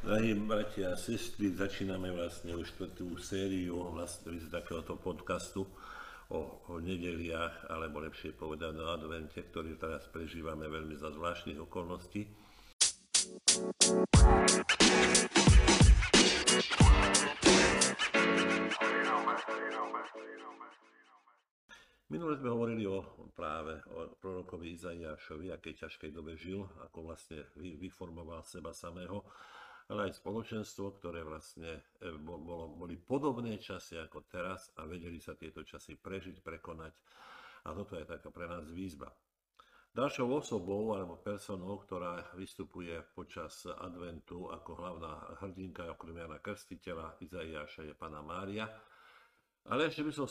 Drahí bratia a sestry, začíname vlastne už štvrtú sériu vlastne z takéhoto podcastu o, o nedeliach, alebo lepšie povedať o advente, ktorý teraz prežívame veľmi za zvláštnych okolností. Minule sme hovorili o práve o prorokovi Izaiášovi, akej ťažkej dobe žil, ako vlastne vyformoval seba samého, ale aj spoločenstvo, ktoré vlastne e, bolo, boli podobné časy ako teraz a vedeli sa tieto časy prežiť, prekonať. A toto je taká pre nás výzva. Ďalšou osobou alebo personou, ktorá vystupuje počas adventu ako hlavná hrdinka okrem Jana Krstiteľa Izaiáša je Pana Mária, ale ešte by som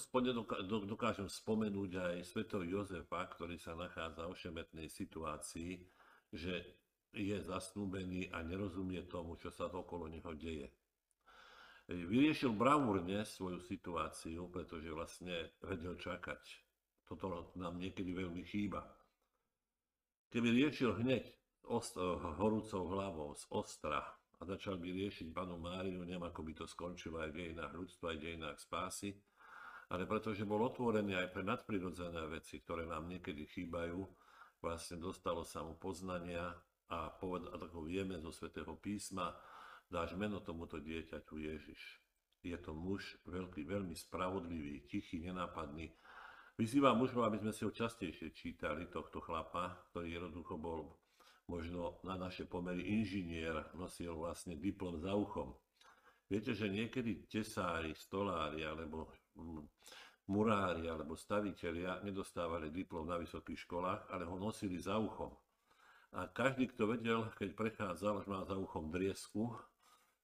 dokážem spomenúť aj svetov Jozefa, ktorý sa nachádza v ošemetnej situácii, že je zasnúbený a nerozumie tomu, čo sa okolo neho deje. Vyriešil bravúrne svoju situáciu, pretože vlastne vedel čakať. Toto nám niekedy veľmi chýba. Keby riešil hneď horúcou hlavou z ostra a začal by riešiť panu Máriu, neviem ako by to skončilo aj v dejinách ľudstva, aj v dejinách spásy, ale pretože bol otvorený aj pre nadprirodzené veci, ktoré nám niekedy chýbajú, vlastne dostalo sa mu poznania a povedať, ako vieme zo svätého písma, dáš meno tomuto dieťaťu Ježiš. Je to muž veľký, veľmi spravodlivý, tichý, nenápadný. Vyzývam mužov, aby sme si ho častejšie čítali, tohto chlapa, ktorý jednoducho bol možno na naše pomery inžinier, nosil vlastne diplom za uchom. Viete, že niekedy tesári, stolári alebo mm, murári alebo stavitelia nedostávali diplom na vysokých školách, ale ho nosili za uchom. A každý, kto vedel, keď prechádzal, že má za uchom driesku,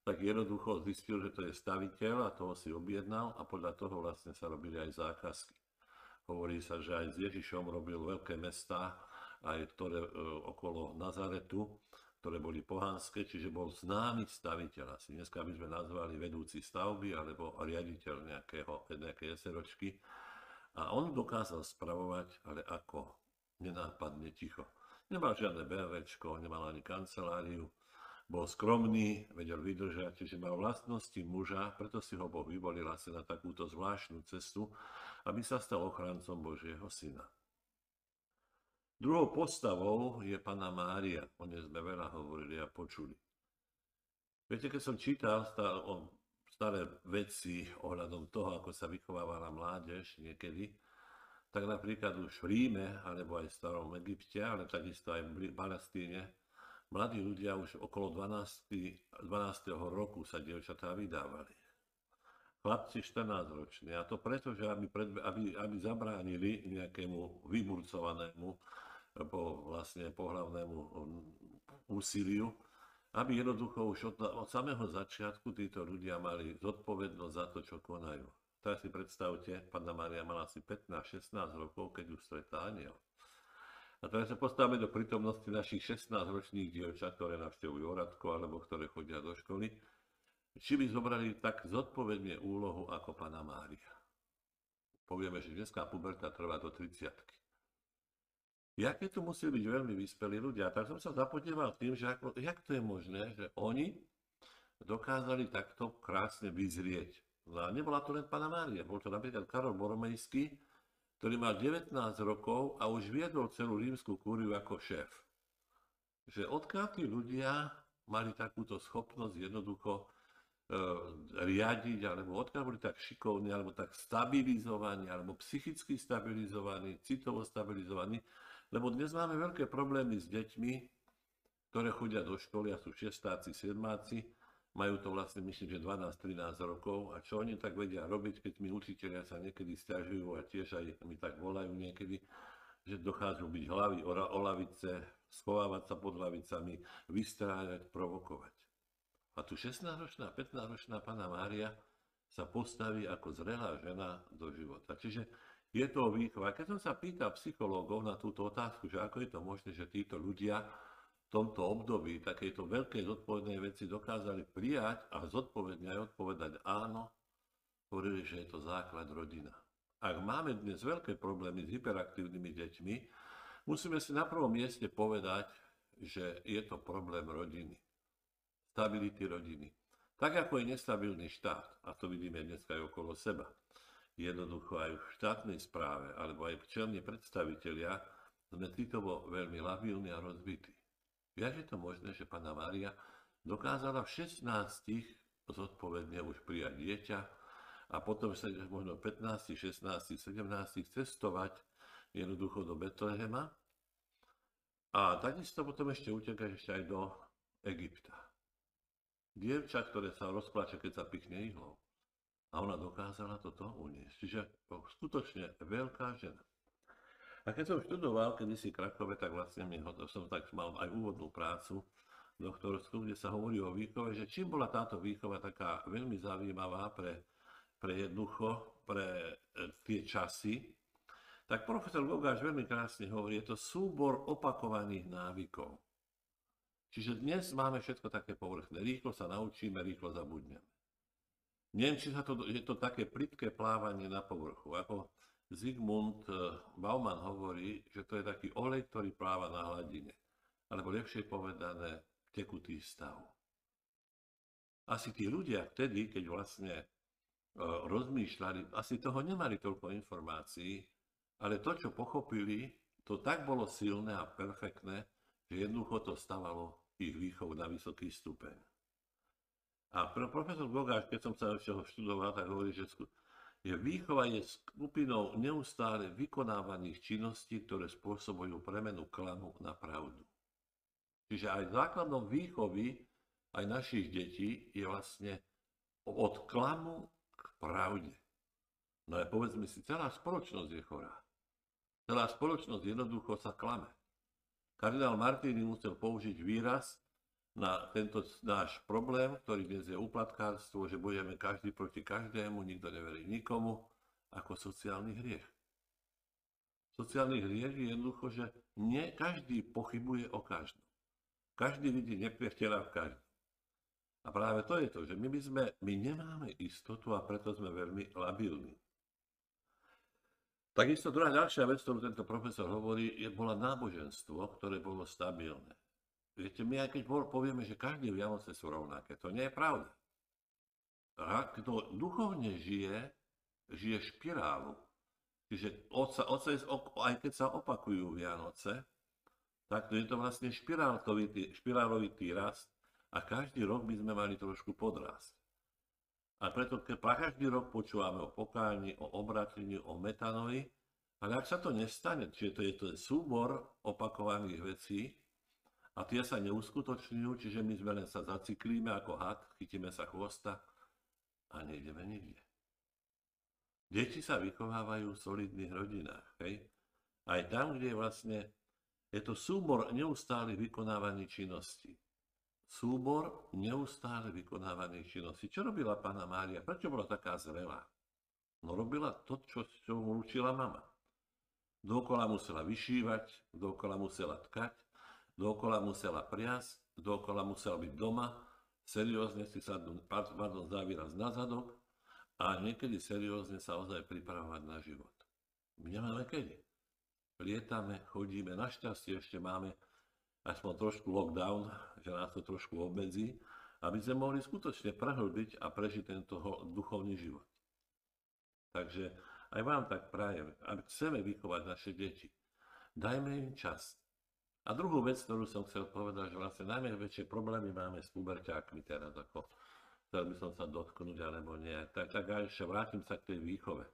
tak jednoducho zistil, že to je staviteľ a toho si objednal a podľa toho vlastne sa robili aj zákazky. Hovorí sa, že aj s Ježišom robil veľké mesta, aj ktoré e, okolo Nazaretu, ktoré boli pohanské, čiže bol známy staviteľ asi. Dneska by sme nazvali vedúci stavby alebo riaditeľ nejakého, nejakej SROčky. A on dokázal spravovať, ale ako nenápadne ticho. Nemal žiadne BMWčko, nemal ani kanceláriu, bol skromný, vedel vydržať, čiže mal vlastnosti muža, preto si ho Boh vyvolil asi na takúto zvláštnu cestu, aby sa stal ochrancom Božieho syna. Druhou postavou je Pana Mária. O nej sme veľa hovorili a počuli. Viete, keď som čítal o staré veci ohľadom toho, ako sa vychovávala mládež niekedy, tak napríklad už v Ríme, alebo aj v starom Egypte, ale takisto aj v Palestíne, mladí ľudia už okolo 12. 12. roku sa dievčatá vydávali. Chlapci 14 roční. A to preto, že aby, pred, aby, aby zabránili nejakému vyburcovanému po vlastne pohľavnému um, úsiliu, aby jednoducho už od, od samého začiatku títo ľudia mali zodpovednosť za to, čo konajú. Teraz si predstavte, pána Maria mala asi 15-16 rokov, keď už stretá aniel. A teraz sa postavíme do prítomnosti našich 16-ročných dievčat, ktoré navštevujú Oradko alebo ktoré chodia do školy, či by zobrali tak zodpovedne úlohu ako pána Mária. Povieme, že dneska puberta trvá do 30 Jaké tu musí byť veľmi vyspelí ľudia. Tak som sa zapodieval tým, že ako, jak to je možné, že oni dokázali takto krásne vyzrieť. No a nebola to len Pana Mária, bol to napríklad Karol Boromejský, ktorý mal 19 rokov a už viedol celú rímsku kúriu ako šéf. Že odkiaľ tí ľudia mali takúto schopnosť jednoducho riadiť, alebo odkiaľ boli tak šikovní, alebo tak stabilizovaní, alebo psychicky stabilizovaní, citovo stabilizovaní, lebo dnes máme veľké problémy s deťmi, ktoré chodia do školy a sú šestáci, sedmáci, majú to vlastne myslím, že 12-13 rokov. A čo oni tak vedia robiť, keď mi učiteľia sa niekedy stiažujú a tiež aj mi tak volajú niekedy, že dochádzajú byť hlavy o lavice, schovávať sa pod lavicami, vystrájať, provokovať. A tu 16-ročná, 15-ročná pána Mária sa postaví ako zrelá žena do života. Čiže je to výchova. Keď som sa pýtal psychológov na túto otázku, že ako je to možné, že títo ľudia v tomto období takejto veľkej zodpovednej veci dokázali prijať a zodpovedne aj odpovedať áno, hovorili, že je to základ rodina. Ak máme dnes veľké problémy s hyperaktívnymi deťmi, musíme si na prvom mieste povedať, že je to problém rodiny, stability rodiny. Tak ako je nestabilný štát, a to vidíme dneska aj okolo seba, jednoducho aj v štátnej správe, alebo aj čelní predstavitelia, sme citovo veľmi labilní a rozbití. Jak je to možné, že pána Mária dokázala v 16 zodpovedne už prijať dieťa a potom možno 15, 16, 17 cestovať jednoducho do Betlehema a takisto potom ešte utekať ešte aj do Egypta. Dievča, ktoré sa rozpláče, keď sa pichne ihlou. A ona dokázala toto uniesť. Čiže skutočne veľká žena. A keď som študoval kedysi Krakove, tak vlastne mi, som tak mal aj úvodnú prácu doktorskú, kde sa hovorí o výchove, že čím bola táto výchova taká veľmi zaujímavá pre, pre jednoducho, pre e, tie časy, tak profesor Gogáš veľmi krásne hovorí, je to súbor opakovaných návykov. Čiže dnes máme všetko také povrchné. Rýchlo sa naučíme, rýchlo zabudneme. Neviem, či sa to, je to také plitké plávanie na povrchu. Ako Zygmunt eh, Bauman hovorí, že to je taký olej, ktorý pláva na hladine. Alebo lepšie povedané, tekutý stav. Asi tí ľudia vtedy, keď vlastne eh, rozmýšľali, asi toho nemali toľko informácií, ale to, čo pochopili, to tak bolo silné a perfektné, že jednoducho to stavalo ich výchov na vysoký stupeň. A profesor Bogáš, keď som sa ešte študoval, tak hovorí, že je výchova je skupinou neustále vykonávaných činností, ktoré spôsobujú premenu klamu na pravdu. Čiže aj základom výchovy aj našich detí je vlastne od klamu k pravde. No a povedzme si, celá spoločnosť je chorá. Celá spoločnosť jednoducho sa klame. Kardinál Martini musel použiť výraz na tento náš problém, ktorý dnes je uplatkárstvo, že budeme každý proti každému, nikto neverí nikomu, ako sociálny hriech. Sociálny hriech je jednoducho, že nie každý pochybuje o každom. Každý vidí nepriateľa v každom. A práve to je to, že my, by sme, my nemáme istotu a preto sme veľmi labilní. Takisto druhá ďalšia vec, ktorú tento profesor hovorí, je, bola náboženstvo, ktoré bolo stabilné. Viete, my aj keď povieme, že každé Vianoce sú rovnaké, to nie je pravda. A kto duchovne žije, žije špirálu. Čiže aj keď sa opakujú Vianoce, tak to je to vlastne špirálovitý, špirálovitý rast a každý rok by sme mali trošku podrásť. A preto keď každý rok počúvame o pokáni, o obratení, o metanovi, ale ak sa to nestane, čiže to je to súbor opakovaných vecí a tie sa neuskutočňujú, čiže my sme len sa zaciklíme ako had, chytíme sa chvosta a nejdeme nikde. Deti sa vychovávajú v solidných rodinách. Hej? Aj tam, kde je vlastne je to súbor neustále vykonávaných činností súbor neustále vykonávaných činností. Čo robila pána Mária? Prečo bola taká zrelá? No robila to, čo, čo mu učila mama. Dokola musela vyšívať, dokola musela tkať, dokola musela priasť, dokola musela byť doma, seriózne si sa, pardon, závieraz na zadok a niekedy seriózne sa ozaj pripravovať na život. My nemáme kedy. Lietame, chodíme, našťastie ešte máme aspoň trošku lockdown, že nás to trošku obmedzí, aby sme mohli skutočne prehlbiť a prežiť tento duchovný život. Takže aj vám tak prajem, ak chceme vychovať naše deti, dajme im čas. A druhú vec, ktorú som chcel povedať, že vlastne najväčšie problémy máme s puberťákmi teraz, ako chcel by som sa dotknúť, alebo nie. Tak, tak aj ešte vrátim sa k tej výchove.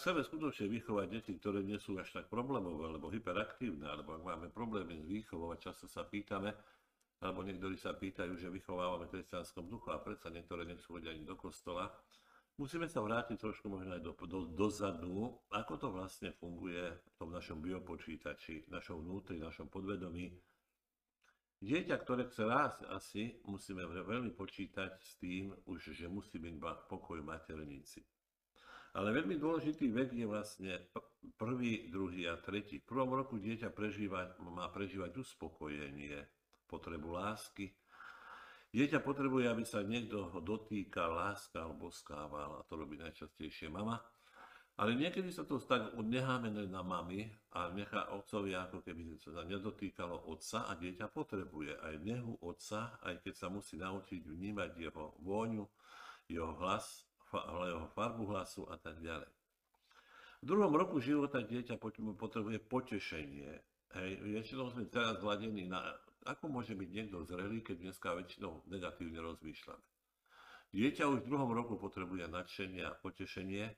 Chceme skutočne vychovať deti, ktoré nie sú až tak problémové, alebo hyperaktívne, alebo ak máme problémy s výchovou a často sa pýtame, alebo niektorí sa pýtajú, že vychovávame v kresťanskom duchu a predsa niektoré nechcú ani do kostola, musíme sa vrátiť trošku možno aj do, do, dozadu, ako to vlastne funguje v tom našom biopočítači, našom vnútri, našom podvedomí. Dieťa, ktoré chce rásť, asi musíme veľmi počítať s tým, už, že musí byť pokoj materníci. Ale veľmi dôležitý vek je vlastne prvý, druhý a tretí. V prvom roku dieťa prežíva, má prežívať uspokojenie, potrebu lásky. Dieťa potrebuje, aby sa niekto dotýkal, láskal, boskával a to robí najčastejšie mama. Ale niekedy sa to tak necháme na mami a nechá otcovia, ako keby sa nedotýkalo otca a dieťa potrebuje aj nehu otca, aj keď sa musí naučiť vnímať jeho vôňu, jeho hlas, jeho farbu hlasu a tak ďalej. V druhom roku života dieťa potrebuje potešenie. Hej, väčšinou sme teraz zladení na, ako môže byť niekto zrelý, keď dneska väčšinou negatívne rozmýšľame. Dieťa už v druhom roku potrebuje nadšenie a potešenie,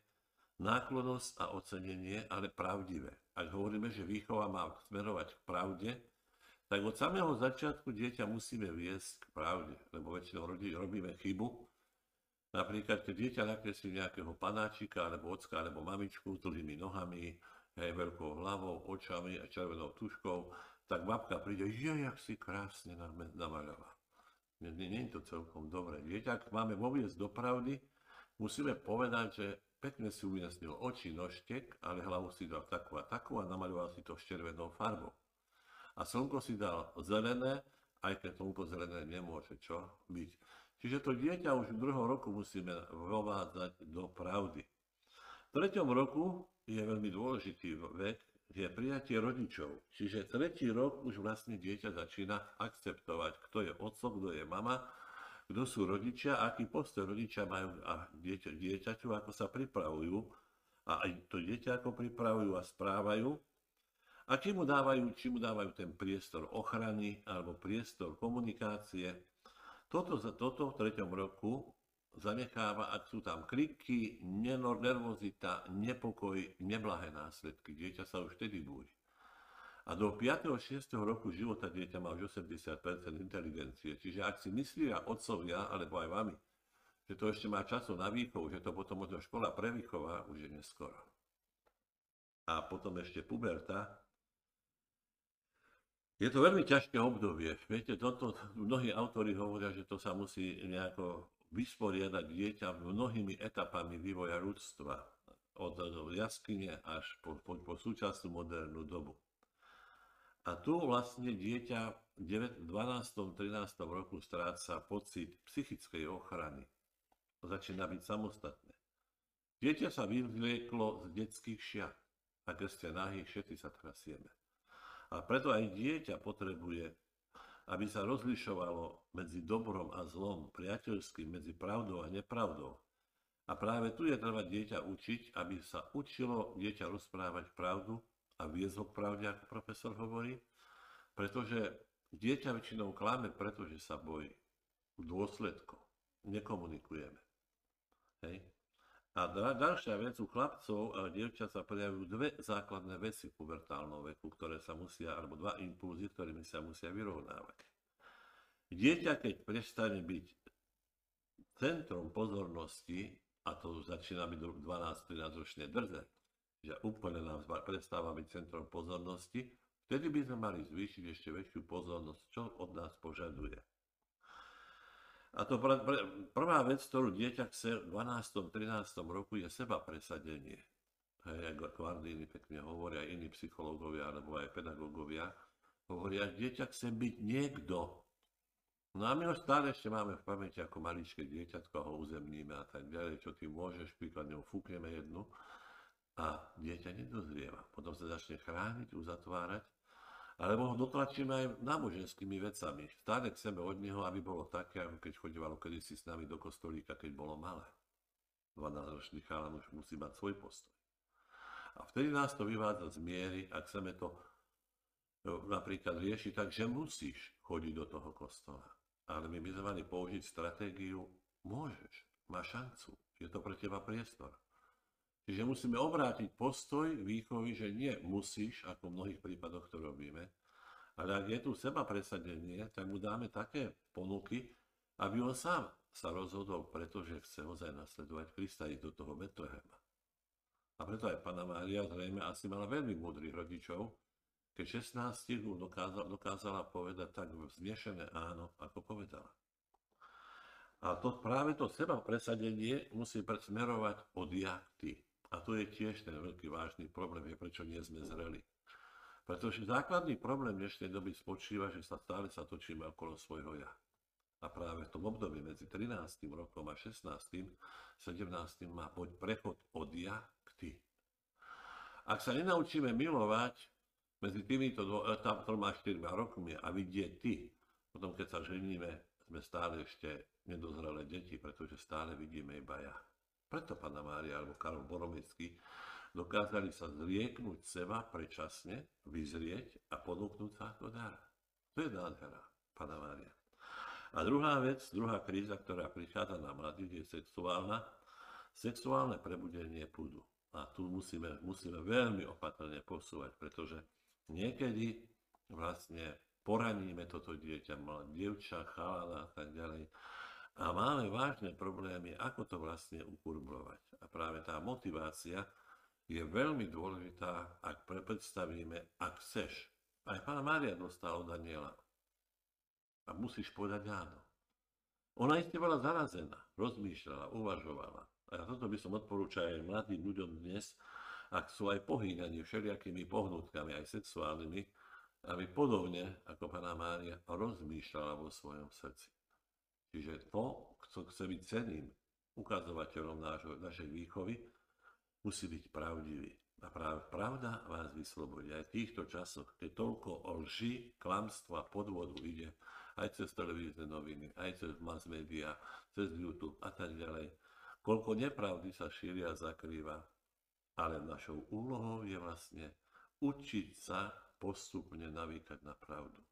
náklonosť a ocenenie, ale pravdivé. Ak hovoríme, že výchova má smerovať k pravde, tak od samého začiatku dieťa musíme viesť k pravde, lebo väčšinou robíme chybu. Napríklad, keď dieťa nakreslí nejakého panáčika, alebo ocka, alebo mamičku dlhými nohami, hej, veľkou hlavou, očami a červenou tuškou, tak babka príde, že jak si krásne namaľala. Nie, je to celkom dobré. Dieťa, ak máme voviesť do pravdy, musíme povedať, že Pekne si umiestnil oči, nožtek, ale hlavu si dal takú a takú a namaľoval si to s červenou farbou. A slnko si dal zelené, aj keď slnko zelené nemôže čo byť. Čiže to dieťa už v druhom roku musíme vovádzať do pravdy. V treťom roku je veľmi dôležitý vek, je prijatie rodičov. Čiže tretí rok už vlastne dieťa začína akceptovať, kto je otco, kto je mama, kto sú rodičia, aký postoj rodičia majú a dieťa, dieťaťu, ako sa pripravujú a aj to dieťa ako pripravujú a správajú a či mu dávajú, či mu dávajú ten priestor ochrany alebo priestor komunikácie. Toto, toto v treťom roku zanecháva, ak sú tam kriky, nervozita, nepokoj, neblahé následky. Dieťa sa už vtedy búri. A do 5. 6. roku života dieťa má už 80% inteligencie. Čiže ak si myslia otcovia, alebo aj vami, že to ešte má času na výchovu, že to potom možno škola prevychová, už je neskoro. A potom ešte puberta. Je to veľmi ťažké obdobie. Viete, toto mnohí autori hovoria, že to sa musí nejako vysporiadať dieťa mnohými etapami vývoja ľudstva. Od jaskyne až po, po, po súčasnú modernú dobu. A tu vlastne dieťa v 12. 13. roku stráca pocit psychickej ochrany. Začína byť samostatné. Dieťa sa vyvlieklo z detských šiat. A ste nahý, všetci sa trasieme. A preto aj dieťa potrebuje, aby sa rozlišovalo medzi dobrom a zlom, priateľským, medzi pravdou a nepravdou. A práve tu je treba dieťa učiť, aby sa učilo dieťa rozprávať pravdu a viesť ho k pravde, ako profesor hovorí, pretože dieťa väčšinou klame, pretože sa bojí dôsledko. Nekomunikujeme. Hej. A ďalšia vec, u chlapcov a dievčat sa prejavujú dve základné veci v pubertálnom veku, ktoré sa musia, alebo dva impulzy, ktorými sa musia vyrovnávať. Dieťa, keď prestane byť centrom pozornosti, a to začína byť 12-13 ročne drze, že úplne nám prestáva byť centrom pozornosti, vtedy by sme mali zvýšiť ešte väčšiu pozornosť, čo od nás požaduje. A to pr- pr- prvá vec, ktorú dieťa chce v 12. 13. roku je seba presadenie. Hej, ako Ardíny pekne hovoria, iní psychológovia alebo aj pedagógovia, hovoria, dieťa chce byť niekto. No a my ho stále ešte máme v pamäti ako maličké dieťatko ho uzemníme a tak ďalej, čo ty môžeš, príkladne ho fúkneme jednu a dieťa nedozrieva. Potom sa začne chrániť, uzatvárať, alebo ho dotlačíme aj náboženskými vecami. Stále chceme od neho, aby bolo také, ako keď chodívalo kedysi s nami do kostolíka, keď bolo malé. 12-ročný chalan už musí mať svoj postoj. A vtedy nás to vyvádza z miery, ak chceme to no, napríklad riešiť tak, že musíš chodiť do toho kostola. Ale my by sme mali použiť stratégiu, môžeš, máš šancu, je to pre teba priestor. Čiže musíme obrátiť postoj výchovy, že nie musíš, ako v mnohých prípadoch to robíme, ale ak je tu seba presadenie, tak mu dáme také ponuky, aby on sám sa rozhodol, pretože chce ozaj nasledovať Krista do toho Betlehema. A preto aj Pana Mária zrejme asi mala veľmi múdrych rodičov, keď 16 dokázala, dokázala povedať tak vznešené áno, ako povedala. A to práve to seba presadenie musí smerovať od ja ty. A to je tiež ten veľký vážny problém, je prečo nie sme zreli. Pretože základný problém dnešnej doby spočíva, že sa stále sa točíme okolo svojho ja. A práve v tom období medzi 13. rokom a 16. 17. má poď prechod od ja k ty. Ak sa nenaučíme milovať medzi týmito dvo, e, troma, štyrma rokmi a vidieť ty, potom keď sa ženíme, sme stále ešte nedozrelé deti, pretože stále vidíme iba ja. Preto Pana Mária alebo Karol Boromecký dokázali sa zrieknúť seba predčasne, vyzrieť a ponúknuť sa ako dar. To je nádhera, Pana Mária. A druhá vec, druhá kríza, ktorá prichádza na mladých, je sexuálna. Sexuálne prebudenie púdu. A tu musíme, musíme veľmi opatrne posúvať, pretože niekedy vlastne poraníme toto dieťa, dievča, chalana a tak ďalej. A máme vážne problémy, ako to vlastne ukurbovať. A práve tá motivácia je veľmi dôležitá, ak predstavíme, ak chceš. Aj pána Mária dostala od Daniela. A musíš povedať áno. Ona ešte bola zarazená, rozmýšľala, uvažovala. A toto by som odporúčal aj mladým ľuďom dnes, ak sú aj pohýňaní všelijakými pohnutkami, aj sexuálnymi, aby podobne ako pána Mária rozmýšľala vo svojom srdci. Čiže to, kto chce byť ceným ukazovateľom nášho, našej výchovy, musí byť pravdivý. A práve pravda vás vyslobodí. Aj v týchto časoch, keď toľko o lži, klamstva, podvodu ide, aj cez televízne noviny, aj cez mass media, cez YouTube a tak ďalej. Koľko nepravdy sa šíria a zakrýva. Ale našou úlohou je vlastne učiť sa postupne navýkať na pravdu.